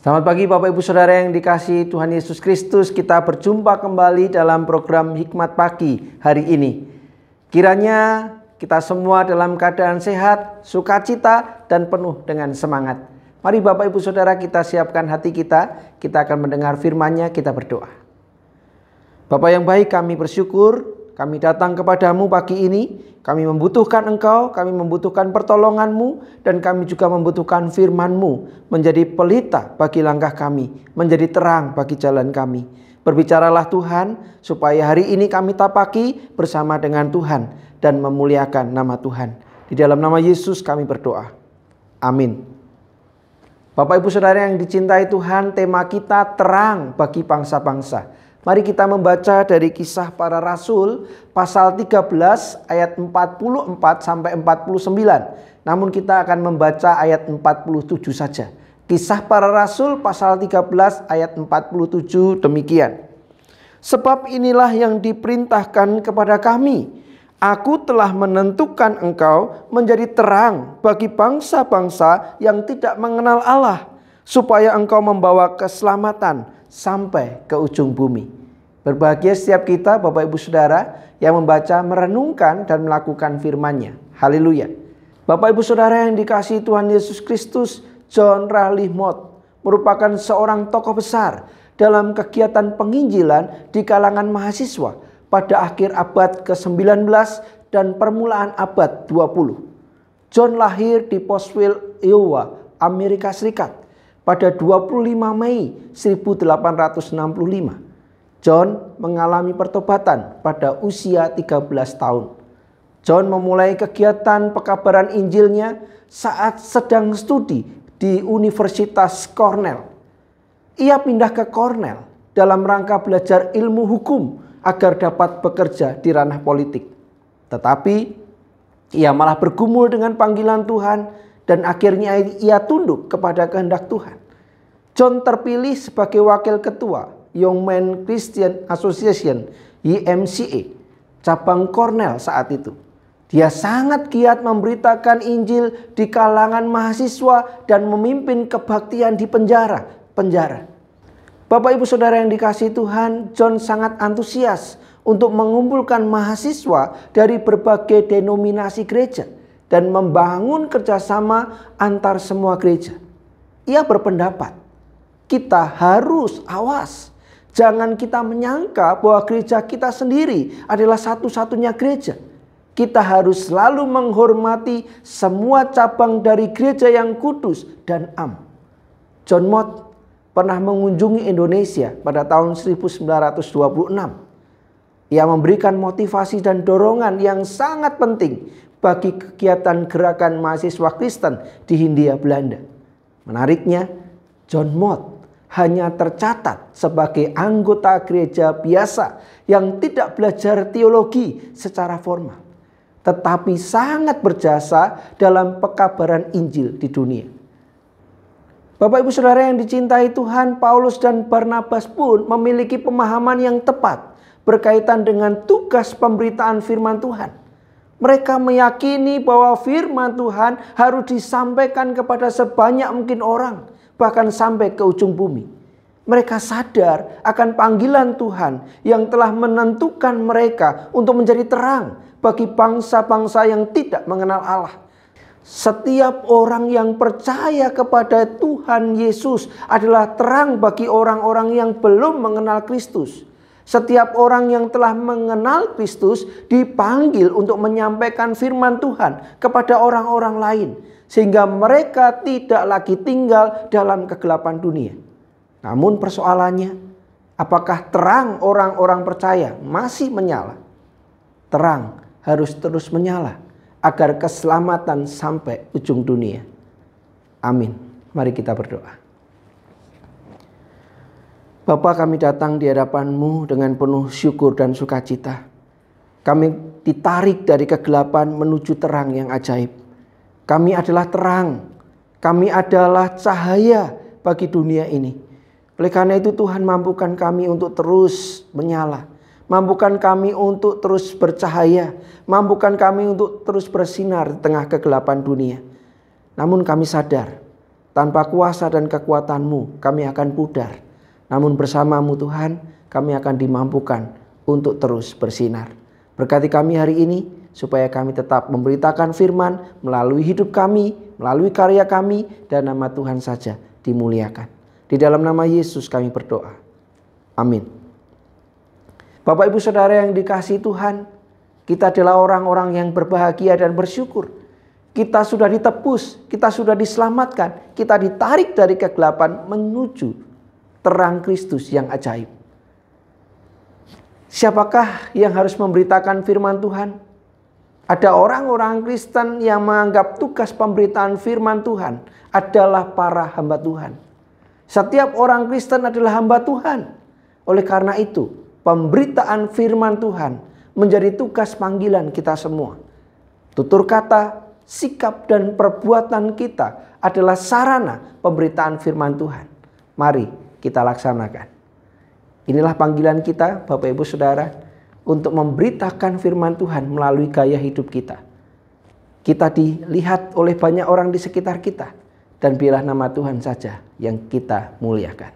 Selamat pagi Bapak Ibu Saudara yang dikasih Tuhan Yesus Kristus. Kita berjumpa kembali dalam program Hikmat Pagi hari ini. Kiranya kita semua dalam keadaan sehat, sukacita, dan penuh dengan semangat. Mari Bapak Ibu Saudara kita siapkan hati kita. Kita akan mendengar Firmannya kita berdoa. Bapak yang baik kami bersyukur kami datang kepadamu pagi ini, kami membutuhkan engkau, kami membutuhkan pertolonganmu, dan kami juga membutuhkan firmanmu menjadi pelita bagi langkah kami, menjadi terang bagi jalan kami. Berbicaralah Tuhan, supaya hari ini kami tapaki bersama dengan Tuhan dan memuliakan nama Tuhan. Di dalam nama Yesus kami berdoa. Amin. Bapak Ibu Saudara yang dicintai Tuhan, tema kita terang bagi bangsa-bangsa. Mari kita membaca dari kisah para rasul pasal 13 ayat 44 sampai 49. Namun kita akan membaca ayat 47 saja. Kisah para rasul pasal 13 ayat 47 demikian. Sebab inilah yang diperintahkan kepada kami. Aku telah menentukan engkau menjadi terang bagi bangsa-bangsa yang tidak mengenal Allah, supaya engkau membawa keselamatan sampai ke ujung bumi. Berbahagia setiap kita Bapak Ibu Saudara yang membaca, merenungkan dan melakukan firman-Nya. Haleluya. Bapak Ibu Saudara yang dikasihi Tuhan Yesus Kristus, John Raleigh Mott merupakan seorang tokoh besar dalam kegiatan penginjilan di kalangan mahasiswa pada akhir abad ke-19 dan permulaan abad 20. John lahir di Postville, Iowa, Amerika Serikat pada 25 Mei 1865. John mengalami pertobatan pada usia 13 tahun. John memulai kegiatan pekabaran Injilnya saat sedang studi di Universitas Cornell. Ia pindah ke Cornell dalam rangka belajar ilmu hukum agar dapat bekerja di ranah politik. Tetapi ia malah bergumul dengan panggilan Tuhan dan akhirnya ia tunduk kepada kehendak Tuhan. John terpilih sebagai wakil ketua Young Men Christian Association YMCA cabang Cornell saat itu. Dia sangat giat memberitakan Injil di kalangan mahasiswa dan memimpin kebaktian di penjara. Penjara. Bapak Ibu Saudara yang dikasih Tuhan, John sangat antusias untuk mengumpulkan mahasiswa dari berbagai denominasi gereja dan membangun kerjasama antar semua gereja. Ia berpendapat kita harus awas. Jangan kita menyangka bahwa gereja kita sendiri adalah satu-satunya gereja. Kita harus selalu menghormati semua cabang dari gereja yang kudus dan am. John Mott pernah mengunjungi Indonesia pada tahun 1926. Ia memberikan motivasi dan dorongan yang sangat penting bagi kegiatan gerakan mahasiswa Kristen di Hindia Belanda. Menariknya, John Mott hanya tercatat sebagai anggota gereja biasa yang tidak belajar teologi secara formal, tetapi sangat berjasa dalam pekabaran Injil di dunia. Bapak Ibu Saudara yang dicintai Tuhan, Paulus dan Barnabas pun memiliki pemahaman yang tepat berkaitan dengan tugas pemberitaan firman Tuhan. Mereka meyakini bahwa firman Tuhan harus disampaikan kepada sebanyak mungkin orang, bahkan sampai ke ujung bumi. Mereka sadar akan panggilan Tuhan yang telah menentukan mereka untuk menjadi terang bagi bangsa-bangsa yang tidak mengenal Allah. Setiap orang yang percaya kepada Tuhan Yesus adalah terang bagi orang-orang yang belum mengenal Kristus. Setiap orang yang telah mengenal Kristus dipanggil untuk menyampaikan firman Tuhan kepada orang-orang lain, sehingga mereka tidak lagi tinggal dalam kegelapan dunia. Namun, persoalannya, apakah terang orang-orang percaya masih menyala? Terang harus terus menyala agar keselamatan sampai ujung dunia. Amin. Mari kita berdoa. Bapa kami datang di hadapanmu dengan penuh syukur dan sukacita. Kami ditarik dari kegelapan menuju terang yang ajaib. Kami adalah terang. Kami adalah cahaya bagi dunia ini. Oleh karena itu Tuhan mampukan kami untuk terus menyala. Mampukan kami untuk terus bercahaya. Mampukan kami untuk terus bersinar di tengah kegelapan dunia. Namun kami sadar Tanpa kuasa dan kekuatanmu kami akan pudar. Namun bersamamu Tuhan kami akan dimampukan untuk terus bersinar. Berkati kami hari ini supaya kami tetap memberitakan firman melalui hidup kami, melalui karya kami dan nama Tuhan saja dimuliakan. Di dalam nama Yesus kami berdoa. Amin. Bapak Ibu Saudara yang dikasih Tuhan, kita adalah orang-orang yang berbahagia dan bersyukur kita sudah ditebus, kita sudah diselamatkan, kita ditarik dari kegelapan menuju terang Kristus yang ajaib. Siapakah yang harus memberitakan firman Tuhan? Ada orang-orang Kristen yang menganggap tugas pemberitaan firman Tuhan adalah para hamba Tuhan. Setiap orang Kristen adalah hamba Tuhan. Oleh karena itu, pemberitaan firman Tuhan menjadi tugas panggilan kita semua. Tutur kata, sikap dan perbuatan kita adalah sarana pemberitaan firman Tuhan. Mari kita laksanakan. Inilah panggilan kita Bapak Ibu Saudara untuk memberitakan firman Tuhan melalui gaya hidup kita. Kita dilihat oleh banyak orang di sekitar kita dan biarlah nama Tuhan saja yang kita muliakan.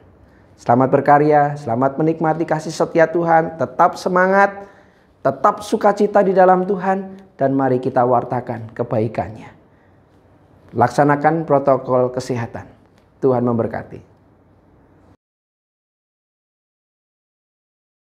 Selamat berkarya, selamat menikmati kasih setia Tuhan, tetap semangat, tetap sukacita di dalam Tuhan, dan mari kita wartakan kebaikannya. Laksanakan protokol kesehatan. Tuhan memberkati.